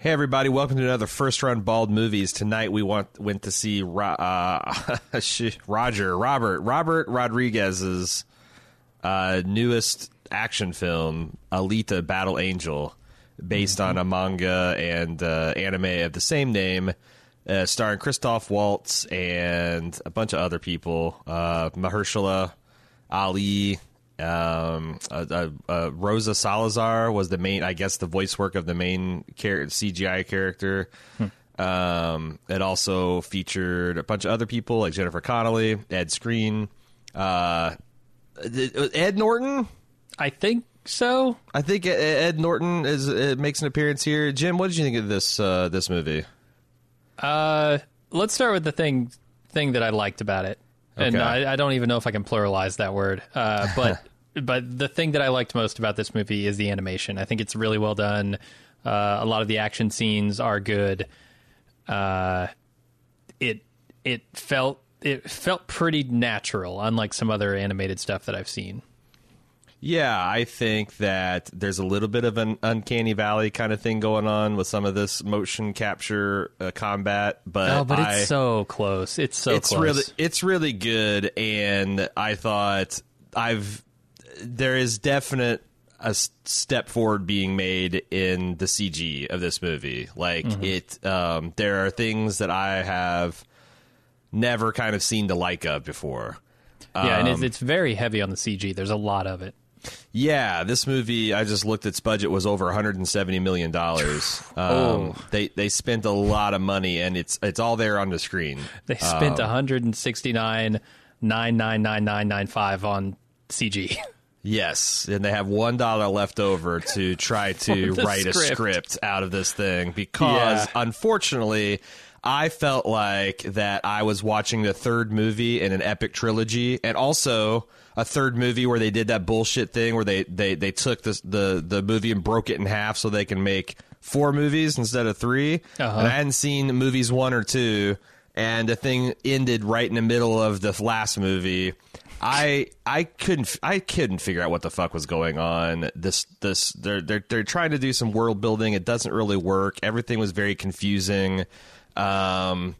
Hey everybody, welcome to another First Run Bald Movies. Tonight we want, went to see Ro- uh, Roger, Robert, Robert Rodriguez's uh, newest action film, Alita Battle Angel, based on a manga and uh, anime of the same name, uh, starring Christoph Waltz and a bunch of other people, uh, Mahershala Ali, um, uh, uh, uh, Rosa Salazar was the main, I guess, the voice work of the main char- CGI character. Um, it also featured a bunch of other people like Jennifer Connelly, Ed Skrein, uh, Ed Norton. I think so. I think Ed- Norton is uh, makes an appearance here. Jim, what did you think of this uh, this movie? Uh, let's start with the thing thing that I liked about it, and I, I don't even know if I can pluralize that word. Uh, but but the thing that I liked most about this movie is the animation. I think it's really well done. Uh, a lot of the action scenes are good. Uh, it it felt it felt pretty natural, unlike some other animated stuff that I've seen. Yeah, I think that there's a little bit of an uncanny valley kind of thing going on with some of this motion capture uh, combat, but Oh, but I, it's so close. It's so it's close. really it's really good and i thought i've there is definite a step forward being made in the cg of this movie like Mm-hmm. it um there are things that i have never kind of seen the like of before yeah, and um, it's, it's very heavy on the CG. There's a lot of it. Yeah, this movie I just looked its budget was over 170 million dollars. Um, they they spent a lot of money and it's it's all there on the screen. They spent 169 9999995 on CG. Yes, and they have one dollar left over to try to write a script. script out of this thing because, Yeah. unfortunately, I felt like that I was watching the third movie in an epic trilogy, and also a third movie where they did that bullshit thing where they they they took this, the the movie and broke it in half so they can make four movies instead of 3 Uh-huh. And I hadn't seen movies one or two, and the thing ended right in the middle of the last movie. I I couldn't I couldn't figure out what the fuck was going on. This this they're they're they're trying to do some world building. It doesn't really work. Everything was very confusing. Um,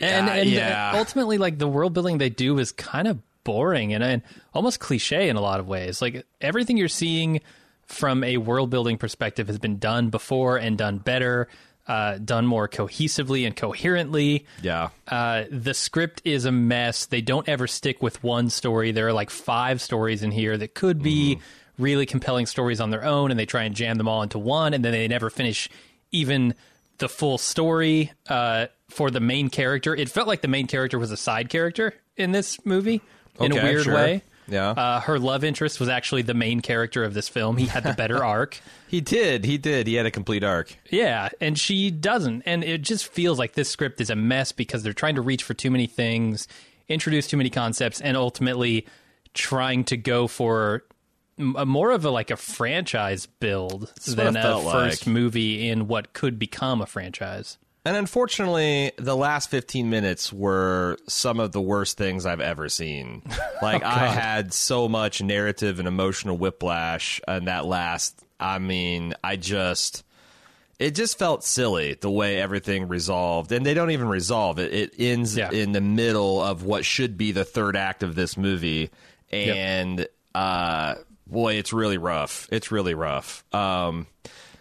and and yeah. ultimately like the world building they do is kind of boring and, and almost cliche in a lot of ways. Like everything you're seeing from a world building perspective has been done before and done better, uh, done more cohesively and coherently. yeah. Uh, the script is a mess. They don't ever stick with one story. There are like five stories in here that could be really compelling stories on their own, and they try and jam them all into one, and then they never finish even the full story uh, for the main character. It felt like the main character was a side character in this movie in a weird sure. way. Yeah. Uh, her love interest was actually the main character of this film. He had the better arc. He did. He did. He had a complete arc. Yeah, and she doesn't. And it just feels like this script is a mess because they're trying to reach for too many things, introduce too many concepts, and ultimately trying to go for a more of a like a franchise build than a first like. movie in what could become a franchise. And unfortunately, the last 15 minutes were some of the worst things I've ever seen. Like, I had so much narrative and emotional whiplash in that last. I mean, I just. It just felt silly the way everything resolved. And they don't even resolve it. It ends Yeah. in the middle of what should be the third act of this movie. And, uh, boy, it's really rough. It's really rough. Um,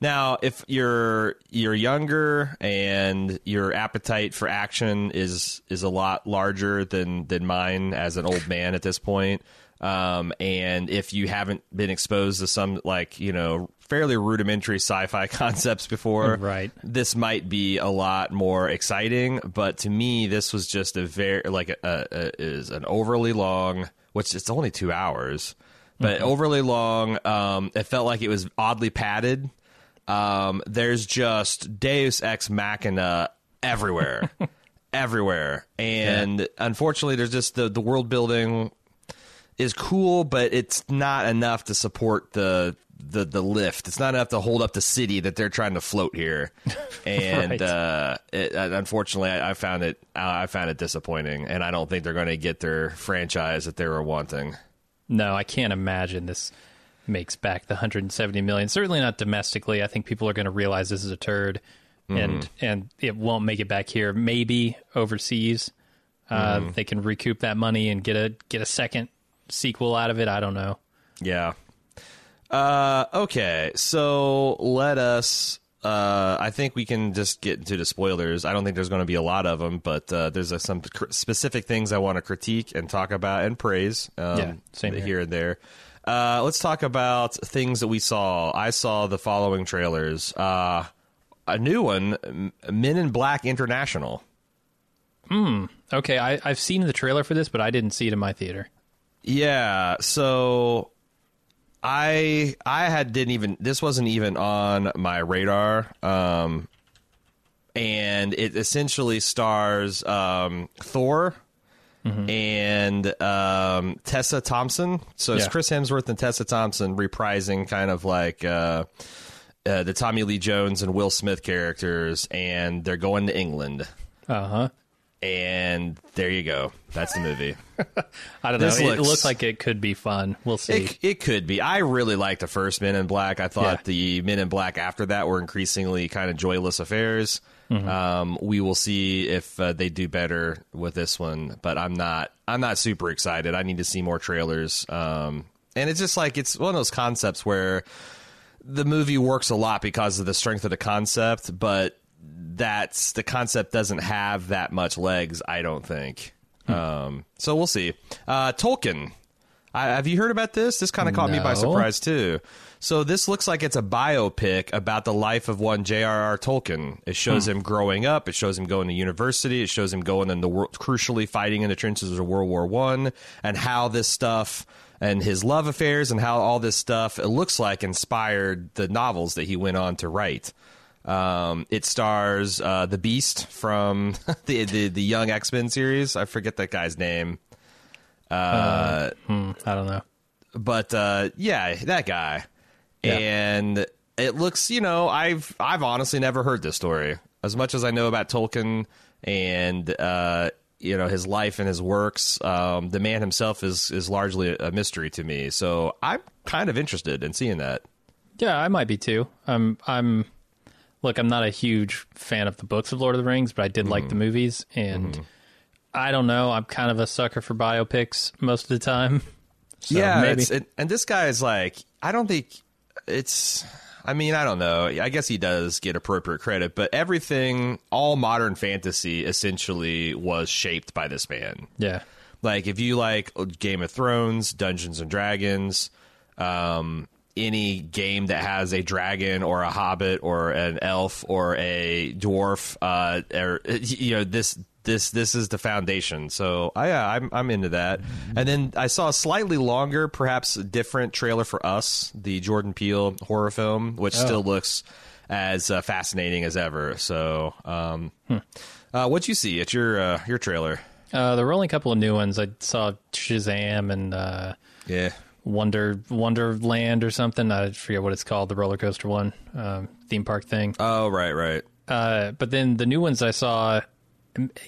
now, if you're you're younger and your appetite for action is is a lot larger than than mine as an old man at this point, um, and if you haven't been exposed to some like you know fairly rudimentary sci-fi concepts before, Right. This might be a lot more exciting, but to me, this was just a very like a, a, a is an overly long, which it's only two hours, but overly long. Um, it felt like it was oddly padded. Um, there's just Deus Ex Machina everywhere, everywhere, and unfortunately, there's just the the world building is cool, but it's not enough to support the the the lift. It's not enough to hold up the city that they're trying to float here. And Right. uh, it, unfortunately, I, I found it I found it disappointing, and I don't think they're going to get their franchise that they were wanting. No, I can't imagine this makes back the 170 million. Certainly not domestically. I think people are going to realize this is a turd, and and it won't make it back here. Maybe overseas, uh, they can recoup that money and get a get a second sequel out of it. I don't know. Yeah. Uh, okay, so let us. Uh, I think we can just get into the spoilers. I don't think there's going to be a lot of them, but uh, there's uh, some cr- specific things I want to critique and talk about and praise. Um, Yeah, same here. here and there. Uh, let's talk about things that we saw. I saw the following trailers. Uh, a new one, Men in Black International. Hmm. Okay, I, I've seen the trailer for this, but I didn't see it in my theater. Yeah, so I I had didn't even this wasn't even on my radar. Um and it essentially stars um Thor and um Tessa Thompson. So it's Yeah. Chris Hemsworth and Tessa Thompson reprising kind of like uh uh, the Tommy Lee Jones and Will Smith characters, and they're going to England. Uh huh. And there you go. That's the movie. I don't know. This It looks- looks like it could be fun. We'll see. It, it could be. I really liked the first Men in Black. I thought Yeah. the Men in Black after that were increasingly kind of joyless affairs. Um, we will see if uh, they do better with this one, but I'm not. I'm not super excited. I need to see more trailers. Um, and it's just like it's one of those concepts where the movie works a lot because of the strength of the concept, but that's the concept doesn't have that much legs. I don't think. Um, so we'll see. Uh, Tolkien. I, have you heard about this? This kind of caught me by surprise too. So this looks like it's a biopic about the life of one J.R.R. Tolkien. It shows him growing up. It shows him going to university. It shows him going in the world, crucially fighting in the trenches of World War One, and how this stuff and his love affairs and how all this stuff it looks like inspired the novels that he went on to write. Um, it stars uh, the Beast from the, the the Young X Men series. I forget that guy's name. I don't know. but uh, yeah, that guy. Yeah. And it looks, you know, I've I've honestly never heard this story. As much as I know about Tolkien and uh, you know his life and his works, um, the man himself is is largely a mystery to me. So I'm kind of interested in seeing that. Yeah, I might be too. I'm. I'm. Look, I'm not a huge fan of the books of Lord of the Rings, but I did like the Mm-hmm. movies, and I don't know. I'm kind of a sucker for biopics most of the time. So yeah, it, and this guy is like, I don't think it's. I mean, I don't know. I guess he does get appropriate credit, but everything, all modern fantasy, essentially was shaped by this man. yeah, Like, if you like Game of Thrones, Dungeons and Dragons, um, any game that has a dragon or a hobbit or an elf or a dwarf, uh, or you know this. This this is the foundation, so I yeah, I'm I'm into that. And then I saw a slightly longer, perhaps different trailer for Us, the Jordan Peele horror film, which still looks as uh, fascinating as ever. So, um, uh, what'd you see at your uh, your trailer? uh, there were only a couple of new ones. I saw Shazam and uh, Yeah, Wonder Wonderland or something. I forget what it's called. The roller coaster one, um, theme park thing. Oh, right, right. Uh, but then the new ones I saw,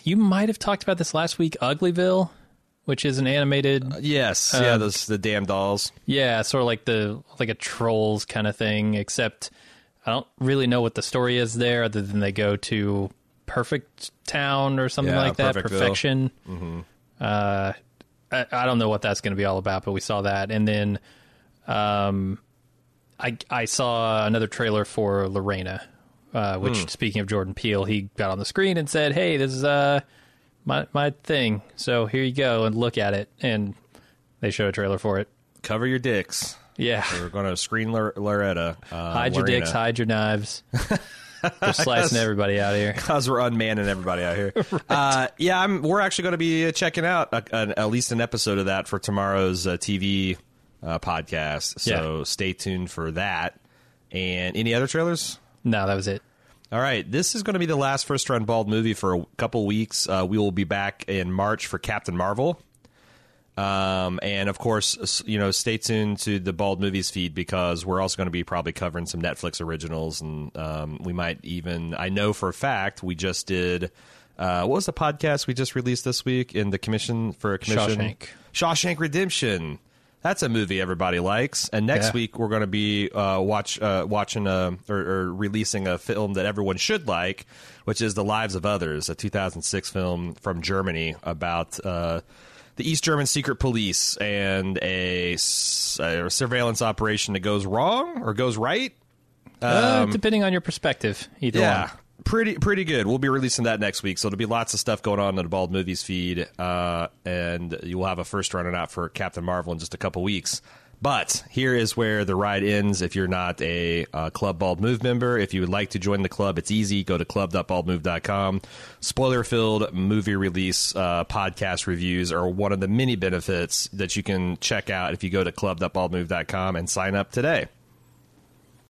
you might have talked about this last week. Uglyville, which is an animated, Yes, yeah, those the damn dolls. yeah, sort of like the like a trolls kind of thing. Except I don't really know what the story is there, other than they go to Perfect Town or something Yeah, like that. Perfectville. Perfection. Uh, I, I don't know what that's going to be all about, but we saw that, and then, um, I I saw another trailer for Lorena, uh, which Hmm. speaking of Jordan Peele, he got on the screen and said, "Hey, this is uh my my thing, so here you go and look at it," and they showed a trailer for it. Cover your dicks. Yeah, We're going to screen Lor- Loretta. Uh, hide your dicks, hide your knives. They're slicing everybody out here. Because we're unmanning everybody out here. uh, yeah, I'm, we're actually going to be checking out a, an, at least an episode of that for tomorrow's uh, TV uh, podcast. So Yeah. stay tuned for that. And any other trailers? No, that was it. All right, this is going to be the last first run bald movie for a couple weeks. Uh, we will be back in March for Captain Marvel. Um, and of course, you know, stay tuned to the Bald Movies feed because we're also going to be probably covering some Netflix originals, and um, we might even. I know for a fact we just did. Uh, what was the podcast we just released this week in the commission for a commission? Shawshank. Shawshank Redemption. That's a movie everybody likes. And next Yeah. week we're going to be uh, watch uh, watching a or, or releasing a film that everyone should like, which is The Lives of Others, a 2006 film from Germany about uh, the East German secret police and a surveillance operation that goes wrong or goes right. uh, depending on your perspective, either Um, Yeah. one. Pretty pretty good. We'll be releasing that next week, so there'll be lots of stuff going on in the Bald Movies feed, uh, and you will have a first running out for Captain Marvel in just a couple weeks. But here is where the ride ends. If you're not a uh, Club Bald Move member, if you would like to join the club, it's easy. Go to club.baldmove.com. Spoiler filled movie release uh, podcast reviews are one of the many benefits that you can check out if you go to club.baldmove.com and sign up today.